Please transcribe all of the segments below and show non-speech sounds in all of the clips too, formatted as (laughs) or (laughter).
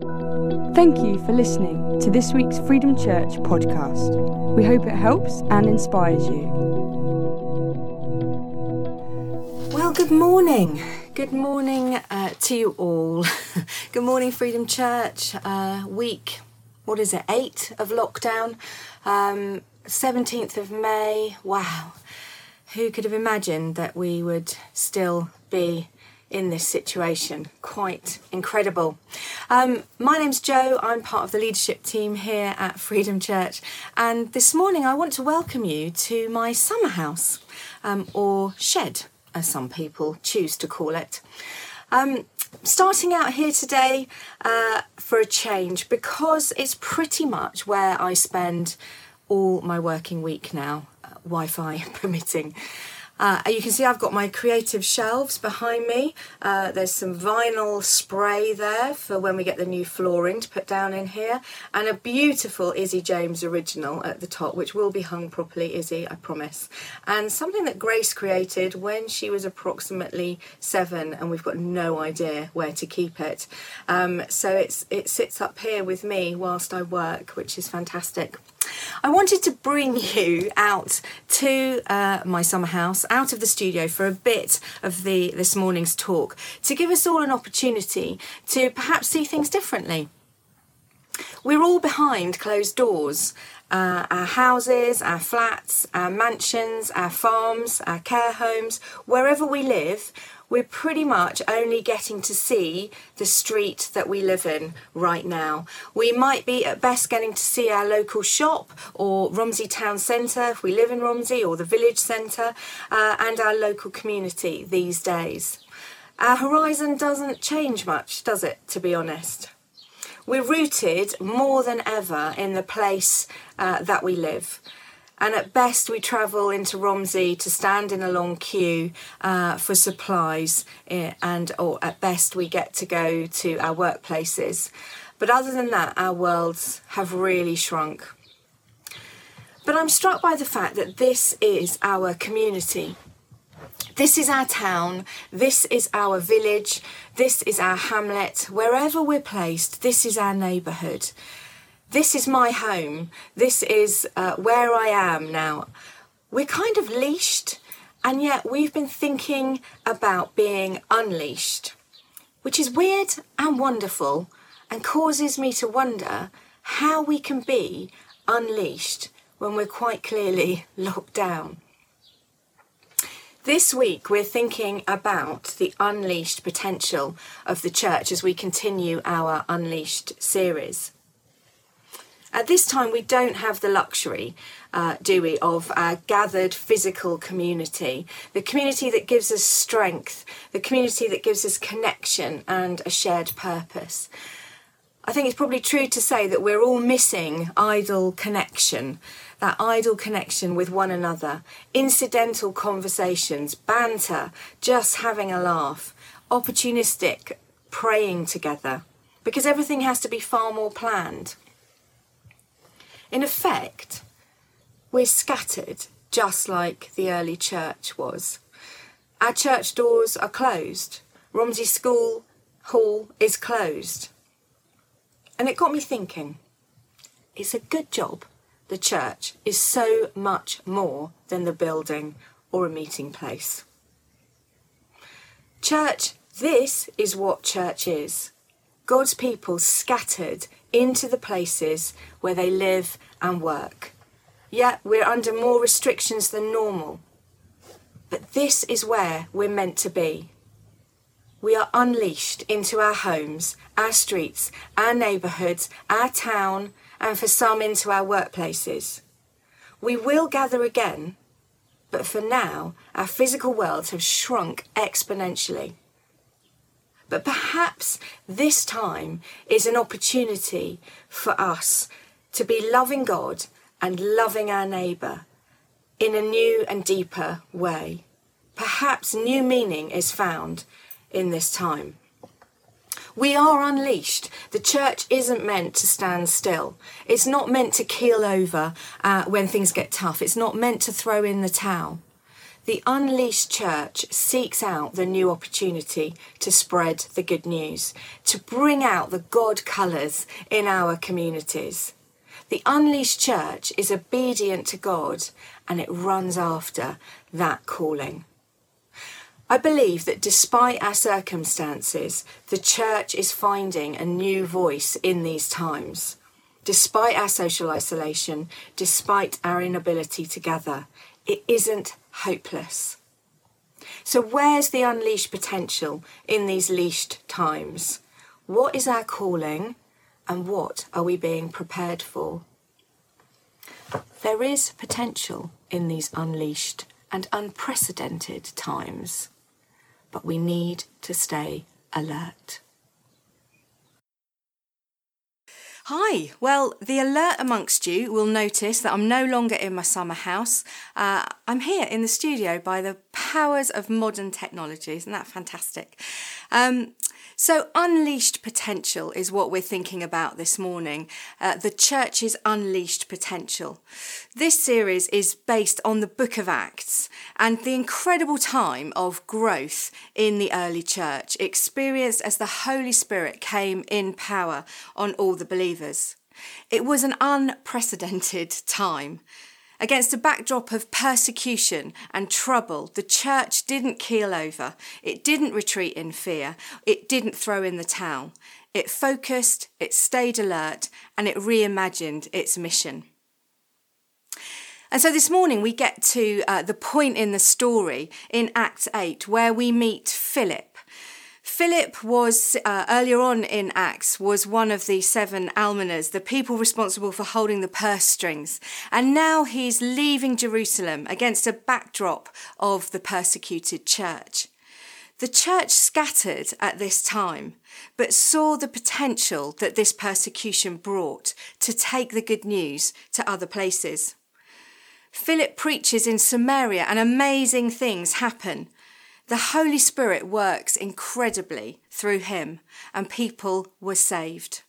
Thank you for listening to this week's Freedom Church podcast. We hope it helps and inspires you. Well, good morning. Good morning uh, to you all. (laughs) good morning, Freedom Church. Uh, week, what is it, eight of lockdown? Um, 17th of May. Wow. Who could have imagined that we would still be in this situation. Quite incredible. Um, my name's Joe. I'm part of the leadership team here at Freedom Church, and this morning I want to welcome you to my summer house, um, or shed, as some people choose to call it. Um, starting out here today uh, for a change because it's pretty much where I spend all my working week now, uh, Wi Fi (laughs) permitting. Uh, you can see I've got my creative shelves behind me. Uh, there's some vinyl spray there for when we get the new flooring to put down in here, and a beautiful Izzy James original at the top, which will be hung properly, Izzy, I promise. And something that Grace created when she was approximately seven, and we've got no idea where to keep it. Um, so it's it sits up here with me whilst I work, which is fantastic. I wanted to bring (laughs) you out to uh, my summer house, out of the studio for a bit of the this morning's talk, to give us all an opportunity to perhaps see things differently. We're all behind closed doors. Uh, our houses, our flats, our mansions, our farms, our care homes, wherever we live, we're pretty much only getting to see the street that we live in right now. We might be at best getting to see our local shop or Romsey Town Centre if we live in Romsey or the village centre uh, and our local community these days. Our horizon doesn't change much, does it, to be honest? We're rooted more than ever in the place uh, that we live and at best we travel into Romsey to stand in a long queue uh, for supplies, eh, and or at best we get to go to our workplaces. But other than that, our worlds have really shrunk. But I'm struck by the fact that this is our community. This is our town, this is our village, this is our hamlet. Wherever we're placed, this is our neighbourhood this is my home. This is uh, where I am now. We're kind of leashed, and yet we've been thinking about being unleashed, which is weird and wonderful and causes me to wonder how we can be unleashed when we're quite clearly (laughs) locked down. This week, we're thinking about the unleashed potential of the church as we continue our Unleashed series. At this time, we don't have the luxury, uh, do we, of a gathered physical community, the community that gives us strength, the community that gives us connection and a shared purpose. I think it's probably true to say that we're all missing idle connection, that idle connection with one another, incidental conversations, banter, just having a laugh, opportunistic praying together, because everything has to be far more planned. In effect, we're scattered just like the early church was. Our church doors are closed. Romsey School Hall is closed. And it got me thinking it's a good job the church is so much more than the building or a meeting place. Church, this is what church is God's people scattered into the places where they live and work. Yet we're under more restrictions than normal. But this is where we're meant to be. We are unleashed into our homes, our streets, our neighbourhoods, our town, and for some into our workplaces. We will gather again, but for now, our physical worlds have shrunk exponentially. But perhaps this time is an opportunity for us to be loving God and loving our neighbour in a new and deeper way. Perhaps new meaning is found in this time. We are unleashed. The church isn't meant to stand still. It's not meant to keel over uh, when things get tough. It's not meant to throw in the towel. The unleashed church seeks out the new opportunity to spread the good news, to bring out the God colours in our communities. The unleashed church is obedient to God and it runs after that calling. I believe that despite our circumstances, the church is finding a new voice in these times. Despite our social isolation, despite our inability to gather, it isn't hopeless. So, where's the unleashed potential in these leashed times? What is our calling and what are we being prepared for? There is potential in these unleashed and unprecedented times, but we need to stay alert. Hi. Well, the alert amongst you will notice that I'm no longer in my summer house. Uh, I'm here in the studio by the powers of modern technology. Isn't that fantastic? Um, so, unleashed potential is what we're thinking about this morning. Uh, the church's unleashed potential. This series is based on the book of Acts and the incredible time of growth in the early church, experienced as the Holy Spirit came in power on all the believers. It was an unprecedented time. Against a backdrop of persecution and trouble, the church didn't keel over. It didn't retreat in fear. It didn't throw in the towel. It focused, it stayed alert, and it reimagined its mission. And so this morning we get to uh, the point in the story in Acts 8 where we meet Philip. Philip was uh, earlier on in Acts was one of the seven almoners, the people responsible for holding the purse strings, and now he's leaving Jerusalem against a backdrop of the persecuted church. The church scattered at this time, but saw the potential that this persecution brought to take the good news to other places. Philip preaches in Samaria and amazing things happen. The Holy Spirit works incredibly through him, and people were saved.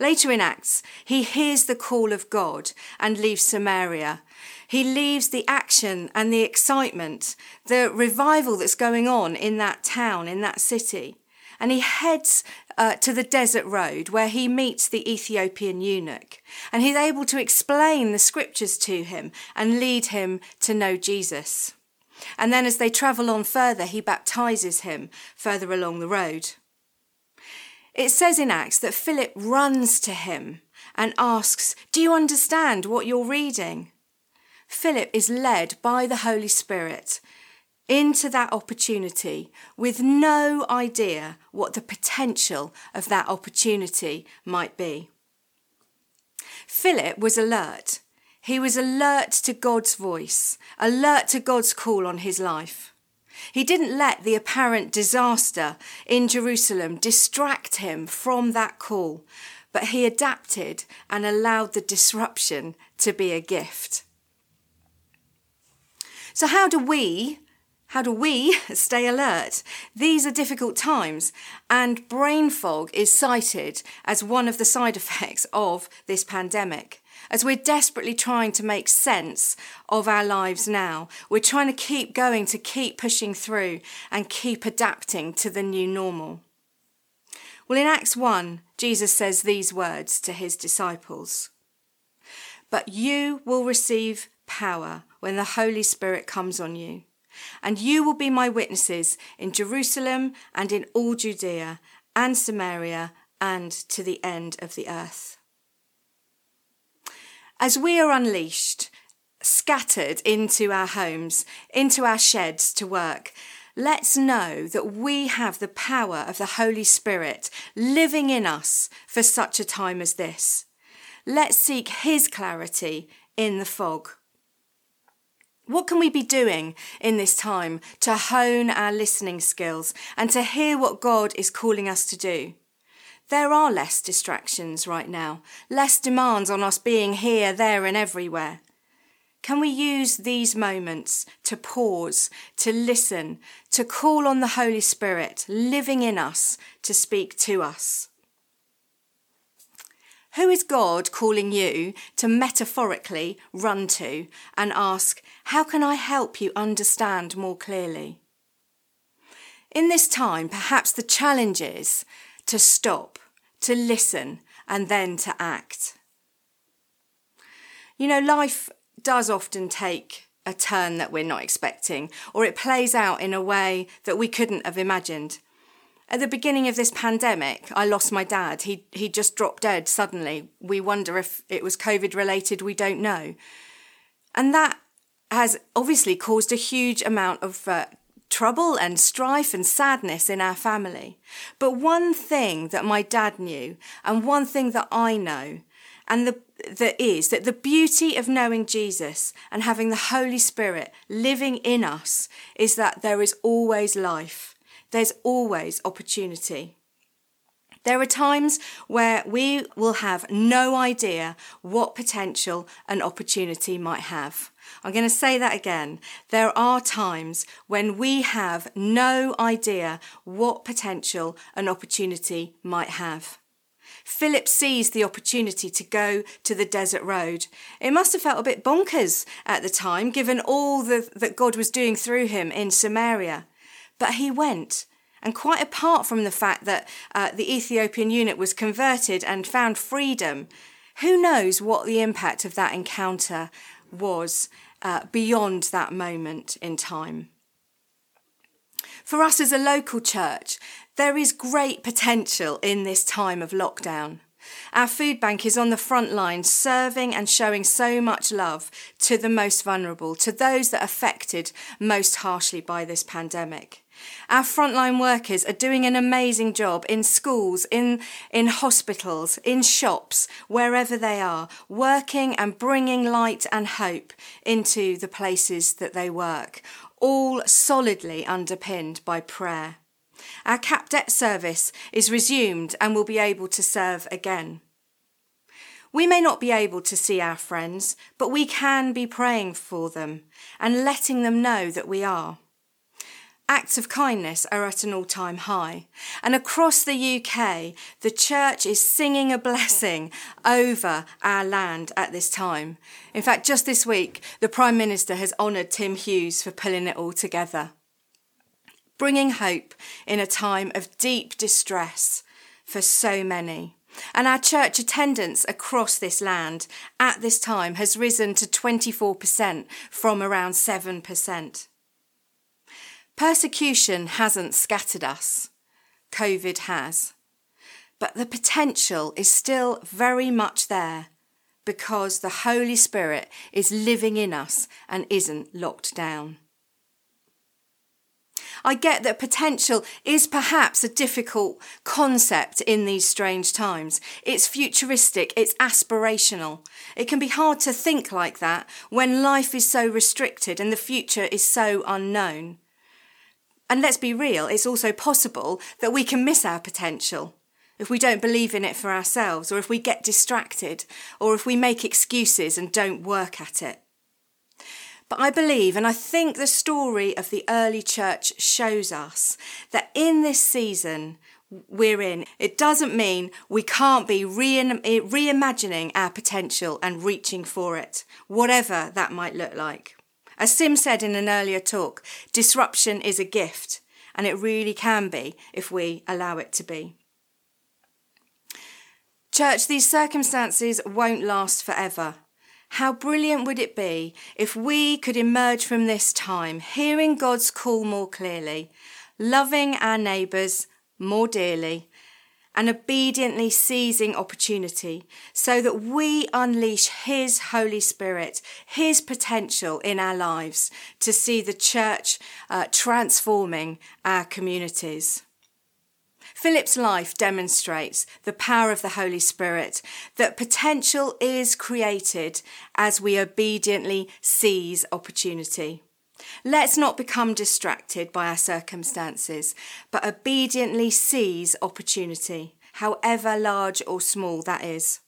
Later in Acts, he hears the call of God and leaves Samaria. He leaves the action and the excitement, the revival that's going on in that town, in that city. And he heads uh, to the desert road where he meets the Ethiopian eunuch. And he's able to explain the scriptures to him and lead him to know Jesus. And then as they travel on further, he baptizes him further along the road. It says in Acts that Philip runs to him and asks, Do you understand what you're reading? Philip is led by the Holy Spirit into that opportunity with no idea what the potential of that opportunity might be. Philip was alert he was alert to God's voice, alert to God's call on his life. He didn't let the apparent disaster in Jerusalem distract him from that call, but he adapted and allowed the disruption to be a gift. So, how do we how do we (laughs) stay alert? These are difficult times, and brain fog is cited as one of the side (laughs) effects of this pandemic as we're desperately trying to make sense of our lives now. We're trying to keep going, to keep pushing through and keep adapting to the new normal. Well, in Acts 1, Jesus says these words to his disciples But you will receive power when the Holy Spirit comes on you, and you will be my witnesses in Jerusalem and in all Judea and Samaria and to the end of the earth. As we are unleashed, scattered into our homes, into our sheds to work, let's know that we have the power of the Holy Spirit living in us for such a time as this. Let's seek His clarity in the fog. What can we be doing in this time to hone our listening skills and to hear what God is calling us to do? There are less distractions right now, less demands on us being here, there, and everywhere. Can we use these moments to pause, to listen, to call on the Holy Spirit living in us to speak to us? Who is God calling you to metaphorically run to and ask, How can I help you understand more clearly? In this time, perhaps the challenge is to stop, to listen, and then to act. You know, life does often take a turn that we're not expecting, or it plays out in a way that we couldn't have imagined. At the beginning of this pandemic, I lost my dad. He he just dropped dead suddenly. We wonder if it was COVID related, we don't know. And that has obviously caused a huge amount of uh, trouble and strife and sadness in our family. But one thing that my dad knew, and one thing that I know, and the, that is that the beauty of knowing Jesus and having the Holy Spirit living in us is that there is always life. There's always opportunity. There are times where we will have no idea what potential an opportunity might have. I'm going to say that again. There are times when we have no idea what potential an opportunity might have. Philip seized the opportunity to go to the desert road. It must have felt a bit bonkers at the time, given all the, that God was doing through him in Samaria. But he went. And quite apart from the fact that uh, the Ethiopian eunuch was converted and found freedom, who knows what the impact of that encounter was uh, beyond that moment in time. For us as a local church, there is great potential in this time of lockdown. Our food bank is on the front line, serving and showing so much love to the most vulnerable, to those that are affected most harshly by this pandemic. Our frontline workers are doing an amazing job in schools, in, in hospitals, in shops, wherever they are, working and bringing light and hope into the places that they work, all solidly underpinned by prayer. Our CAP debt service is resumed and will be able to serve again. We may not be able to see our friends, but we can be praying for them and letting them know that we are. Acts of kindness are at an all time high. And across the UK, the church is singing a blessing over our land at this time. In fact, just this week, the Prime Minister has honoured Tim Hughes for pulling it all together bringing hope in a time of deep distress for so many. And our church attendance across this land at this time has risen to 24% from around 7%. Persecution hasn't scattered us, COVID has. But the potential is still very much there because the Holy Spirit is living in us and isn't locked down. I get that potential is perhaps a difficult concept in these strange times. It's futuristic, it's aspirational. It can be hard to think like that when life is so restricted and the future is so unknown. And let's be real, it's also possible that we can miss our potential if we don't believe in it for ourselves, or if we get distracted, or if we make excuses and don't work at it. But I believe, and I think the story of the early church shows us that in this season we're in, it doesn't mean we can't be reimagining our potential and reaching for it, whatever that might look like. As Sim said in an earlier talk, disruption is a gift, and it really can be if we allow it to be. Church, these circumstances won't last forever. How brilliant would it be if we could emerge from this time hearing God's call more clearly, loving our neighbours more dearly, and obediently seizing opportunity so that we unleash His Holy Spirit, His potential in our lives to see the church uh, transforming our communities. Philip's life demonstrates the power of the Holy Spirit, that potential is created as we obediently seize opportunity. Let's not become distracted by our circumstances, but obediently seize opportunity, however large or small that is.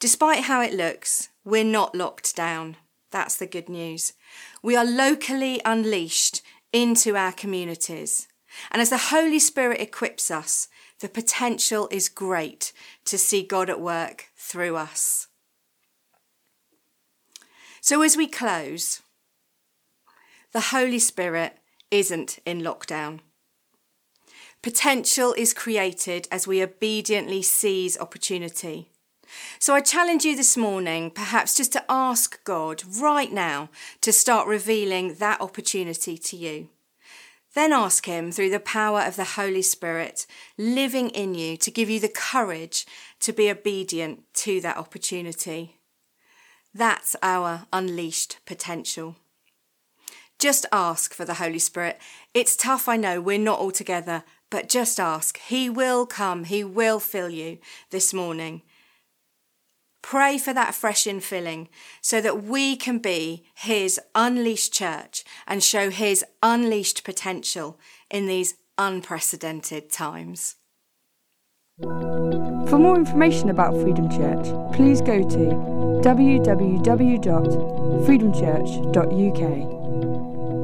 Despite how it looks, we're not locked down. That's the good news. We are locally unleashed into our communities. And as the Holy Spirit equips us, The potential is great to see God at work through us. So, as we close, the Holy Spirit isn't in lockdown. Potential is created as we obediently seize opportunity. So I challenge you this morning, perhaps just to ask God right now to start revealing that opportunity to you. Then ask Him through the power of the Holy Spirit living in you to give you the courage to be obedient to that opportunity. That's our unleashed potential. Just ask for the Holy Spirit. It's tough, I know, we're not all together, but just ask. He will come, He will fill you this morning. Pray for that fresh infilling so that we can be His unleashed church and show His unleashed potential in these unprecedented times. For more information about Freedom Church, please go to www.freedomchurch.uk.